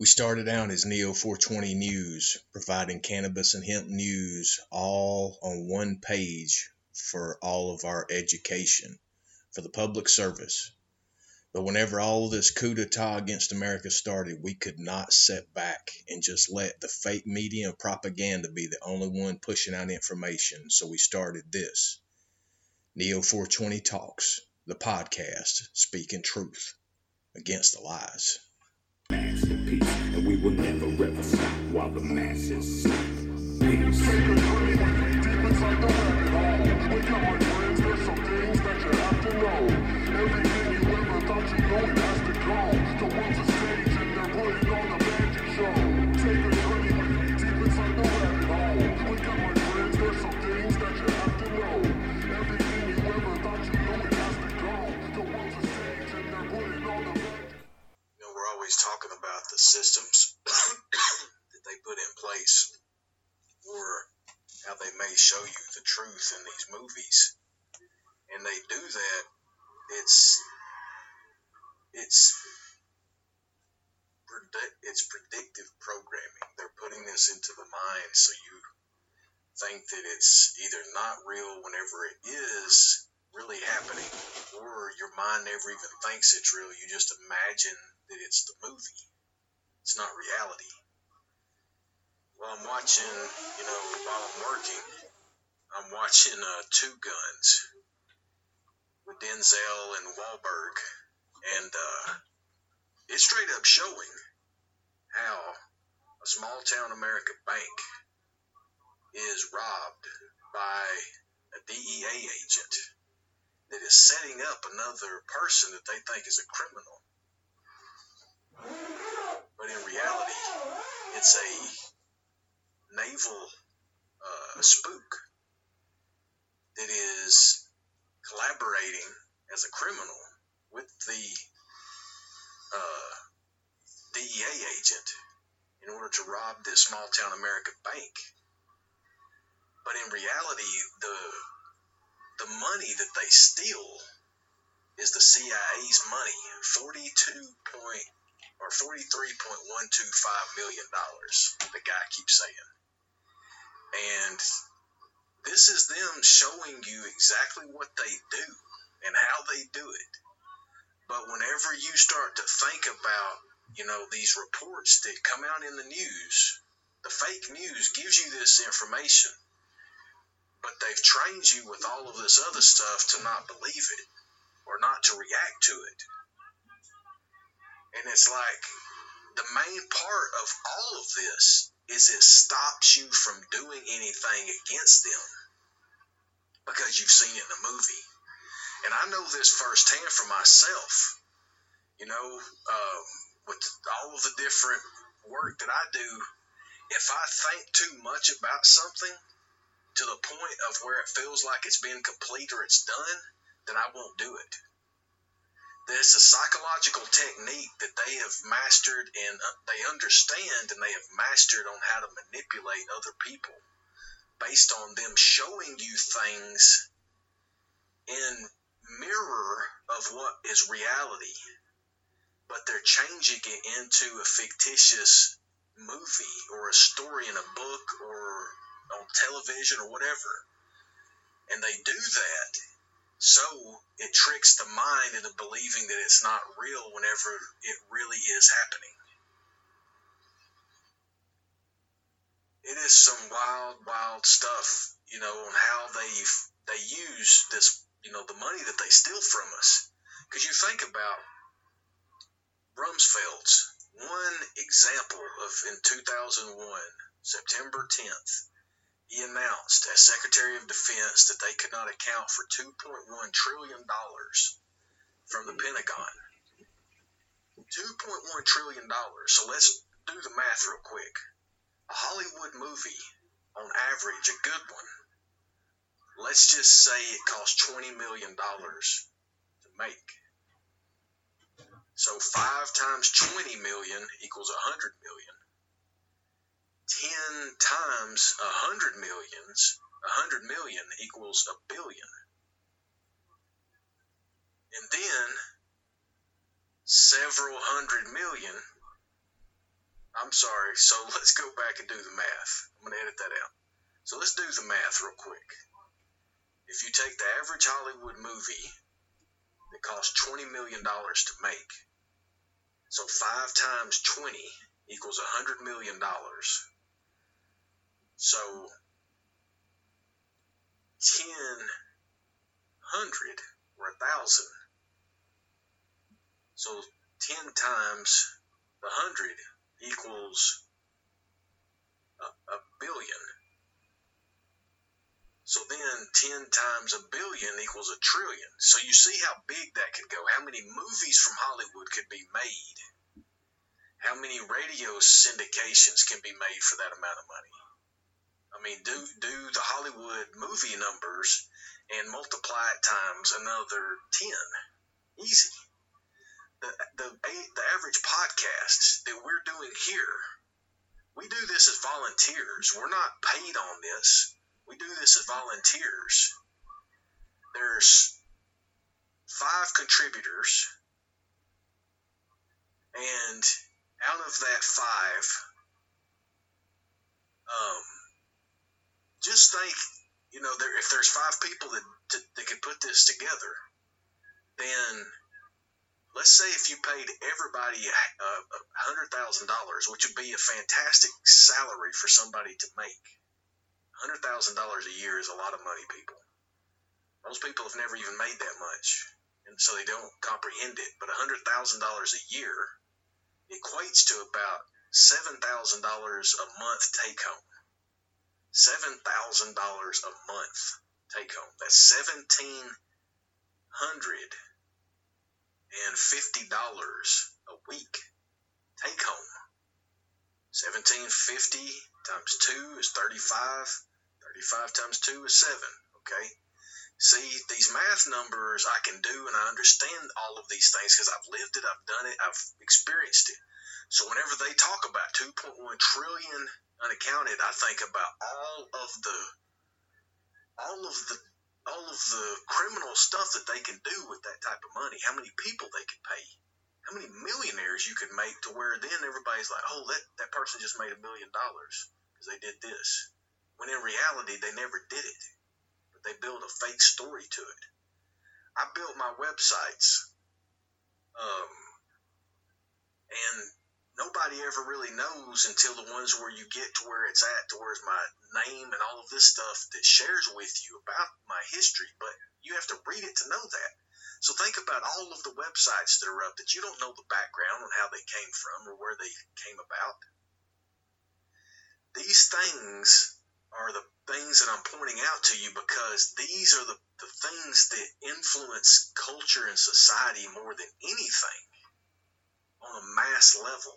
We started out as Neo 420 News, providing cannabis and hemp news all on one page for all of our education, for the public service. But whenever all this coup d'etat against America started, we could not sit back and just let the fake media and propaganda be the only one pushing out information. So we started this Neo 420 Talks, the podcast speaking truth against the lies masterpiece, and we will never ever stop while the masses sleep. Peace. Movies. And they do that. It's it's it's predictive programming. They're putting this into the mind so you think that it's either not real whenever it is really happening, or your mind never even thinks it's real. You just imagine that it's the movie. It's not reality. While I'm watching, you know, while I'm working, I'm watching uh, Two Guns with Denzel and Wahlberg, and uh, it's straight up showing how a small town America bank is robbed by a DEA agent that is setting up another person that they think is a criminal. But in reality, it's a naval uh, spook that is collaborating as a criminal with the uh, DEA agent in order to rob this small town America bank. But in reality, the the money that they steal is the CIA's money, forty-two point or forty-three point one two five million dollars. The guy keeps saying, and this is them showing you exactly what they do and how they do it. But whenever you start to think about, you know, these reports that come out in the news, the fake news gives you this information but they've trained you with all of this other stuff to not believe it or not to react to it. And it's like the main part of all of this is it stops you from doing anything against them because you've seen it in a movie. And I know this firsthand for myself. You know, um, with all of the different work that I do, if I think too much about something, to the point of where it feels like it's been complete or it's done, then I won't do it. There's a psychological technique that they have mastered and uh, they understand and they have mastered on how to manipulate other people based on them showing you things in mirror of what is reality, but they're changing it into a fictitious movie or a story in a book or on television or whatever. And they do that so it tricks the mind into believing that it's not real whenever it really is happening. It is some wild, wild stuff, you know, on how they they use this, you know, the money that they steal from us. Because you think about Rumsfeld's one example of in 2001, September 10th, he announced as Secretary of Defense that they could not account for $2.1 trillion from the Pentagon. $2.1 trillion. So let's do the math real quick. Hollywood movie, on average, a good one, let's just say it costs $20 million to make. So 5 times 20 million equals 100 million. 10 times a 100 millions, a 100 million equals a billion. And then several hundred million I'm sorry. So let's go back and do the math. I'm going to edit that out. So let's do the math real quick. If you take the average Hollywood movie that costs $20 million to make, so 5 times 20 equals $100 million. So 10 hundred or a thousand. So 10 times the hundred equals a, a billion. So then 10 times a billion equals a trillion. So you see how big that could go. How many movies from Hollywood could be made? How many radio syndications can be made for that amount of money? I mean, do do the Hollywood movie numbers and multiply it times another 10. Easy. The, the, the average podcasts that we're doing here, we do this as volunteers. We're not paid on this. We do this as volunteers. There's five contributors, and out of that five, um, just think you know, there, if there's five people that, that, that could put this together, then let's say if you paid everybody uh, a hundred thousand dollars, which would be a fantastic salary for somebody to make. Hundred thousand dollars a year is a lot of money, people. Most people have never even made that much, and so they don't comprehend it. But hundred thousand dollars a year equates to about seven thousand dollars a month take home seven thousand dollars a month take home. That's seventeen hundred and fifty dollars a week take home. Seventeen fifty times two is thirty-five. Thirty-five times two is seven. Okay. See, these math numbers I can do and I understand all of these things because I've lived it, I've done it, I've experienced it. So whenever they talk about 2.1 trillion unaccounted, I think about all of the all of the all of the criminal stuff that they can do with that type of money. How many people they can pay. How many millionaires you could make to where then everybody's like, oh, that, that person just made a million dollars because they did this. When in reality, they never did it. But they built a fake story to it. I built my websites um, and nobody ever really knows until the ones where you get to where it's at, to where's my name and all of this stuff that shares with you about my history. But you have to read it to know that. So think about all of the websites that are up that you don't know the background on how they came from or where they came about. These things are the things that I'm pointing out to you because these are the, the things that influence culture and society more than anything on a mass level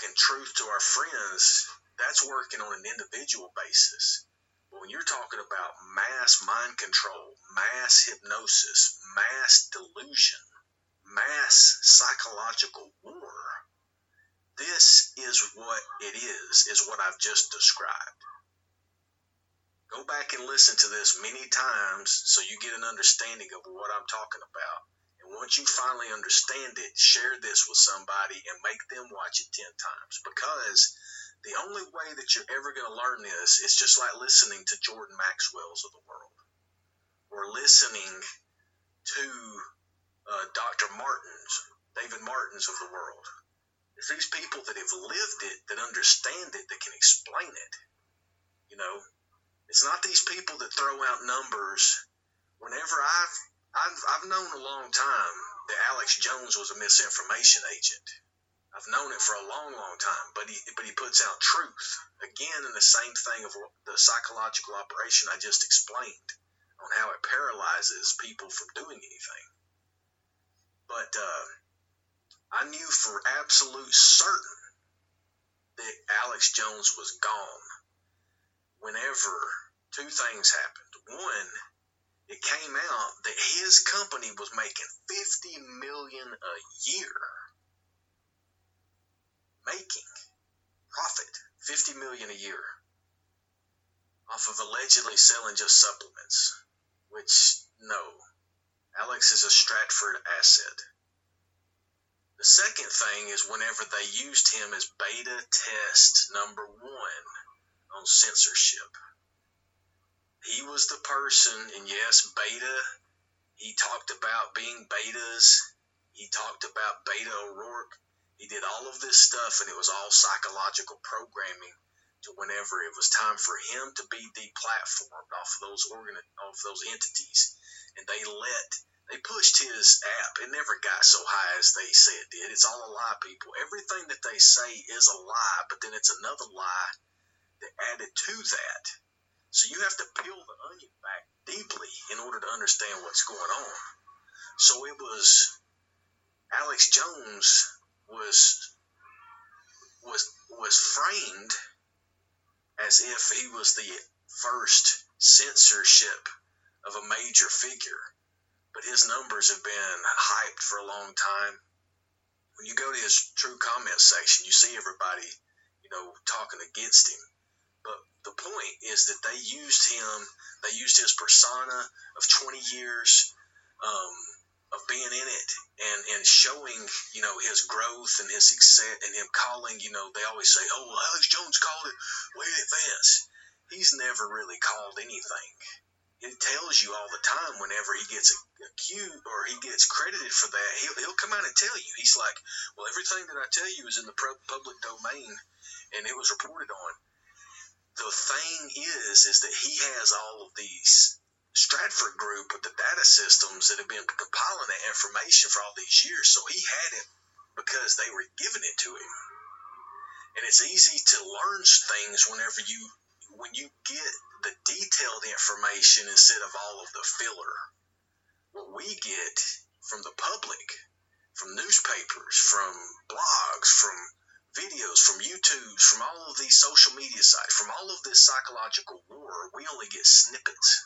talking truth to our friends, that's working on an individual basis. But when you're talking about mass mind control, mass hypnosis, mass delusion, mass psychological war, this is what it is, is what I've just described. Go back and listen to this many times so you get an understanding of what I'm talking about once you finally understand it, share this with somebody and make them watch it 10 times because the only way that you're ever going to learn this is just like listening to Jordan Maxwell's of the world or listening to uh, Dr. Martin's, David Martin's of the world. It's these people that have lived it, that understand it, that can explain it. You know, it's not these people that throw out numbers. Whenever I've I've, I've known a long time that Alex Jones was a misinformation agent. I've known it for a long, long time, but he but he puts out truth again in the same thing of the psychological operation I just explained on how it paralyzes people from doing anything. But uh, I knew for absolute certain that Alex Jones was gone whenever two things happened. One, it came out that his company was making 50 million a year. Making profit 50 million a year. Off of allegedly selling just supplements which no. Alex is a Stratfor asset. The second thing is whenever they used him as beta test number one on censorship. He was the person, and yes, beta, he talked about being betas. He talked about Beta O'Rourke. He did all of this stuff, and it was all psychological programming to whenever it was time for him to be deplatformed off of those organ off those entities. And they let they pushed his app. It never got so high as they say it did. It's all a lie, people. Everything that they say is a lie, but then it's another lie that added to that. So you have to peel the onion back deeply in order to understand what's going on. So it was Alex Jones was was was framed as if he was the first censorship of a major figure but his numbers have been hyped for a long time. When you go to his true comment section, you see everybody, you know, talking against him. The point is that they used him, they used his persona of 20 years um, of being in it and, and showing, you know, his growth and his success and him calling, you know, they always say, oh, Alex Jones called it way in advance. He's never really called anything. It tells you all the time whenever he gets accused or he gets credited for that he'll, he'll come out and tell you. He's like well everything that i tell you is in the public domain and it was reported on the thing is is that he has all of these Stratfor group with the data systems that have been compiling that information for all these years so he had it because they were giving it to him and it's easy to learn things whenever you when you get the detailed information instead of all of the filler. What we get from the public, from newspapers, from blogs, from videos, from YouTube, from all of these social media sites, from all of this psychological war, we only get snippets.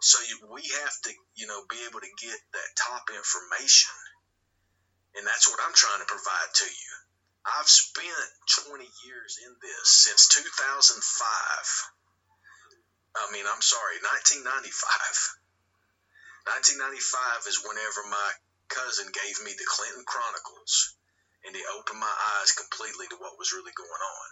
So you, we have to, you know, be able to get that top information. And that's what I'm trying to provide to you. I've spent 20 years in this since 2005 I mean, I'm sorry, 1995. 1995 is whenever my cousin gave me the Clinton Chronicles, and it opened my eyes completely to what was really going on.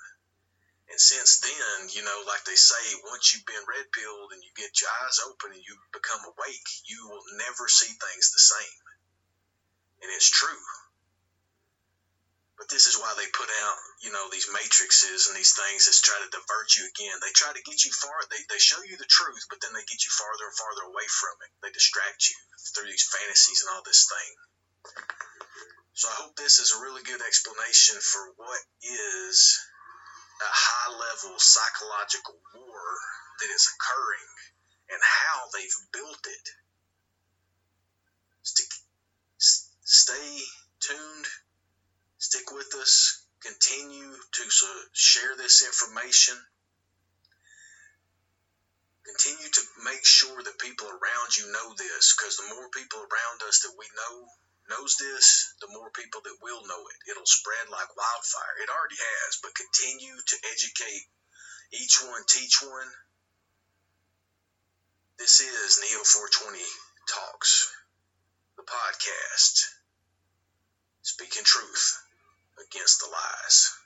And since then, you know, like they say, once you've been red pilled and you get your eyes open and you become awake, you will never see things the same. And it's true. But this is why they put out, you know, these matrices and these things that try to divert you again. They try to get you far. They, they show you the truth, but then they get you farther and farther away from it. They distract you through these fantasies and all this thing. So I hope this is a really good explanation for what is a high level psychological war that is occurring and how they've built it. Stay tuned Stick with us. Continue to share this information. Continue to make sure that people around you know this because the more people around us that we know knows this, the more people that will know it. It'll spread like wildfire. It already has, but continue to educate each one, teach one. This is Neo 420 Talks, the podcast, speaking truth against the lies.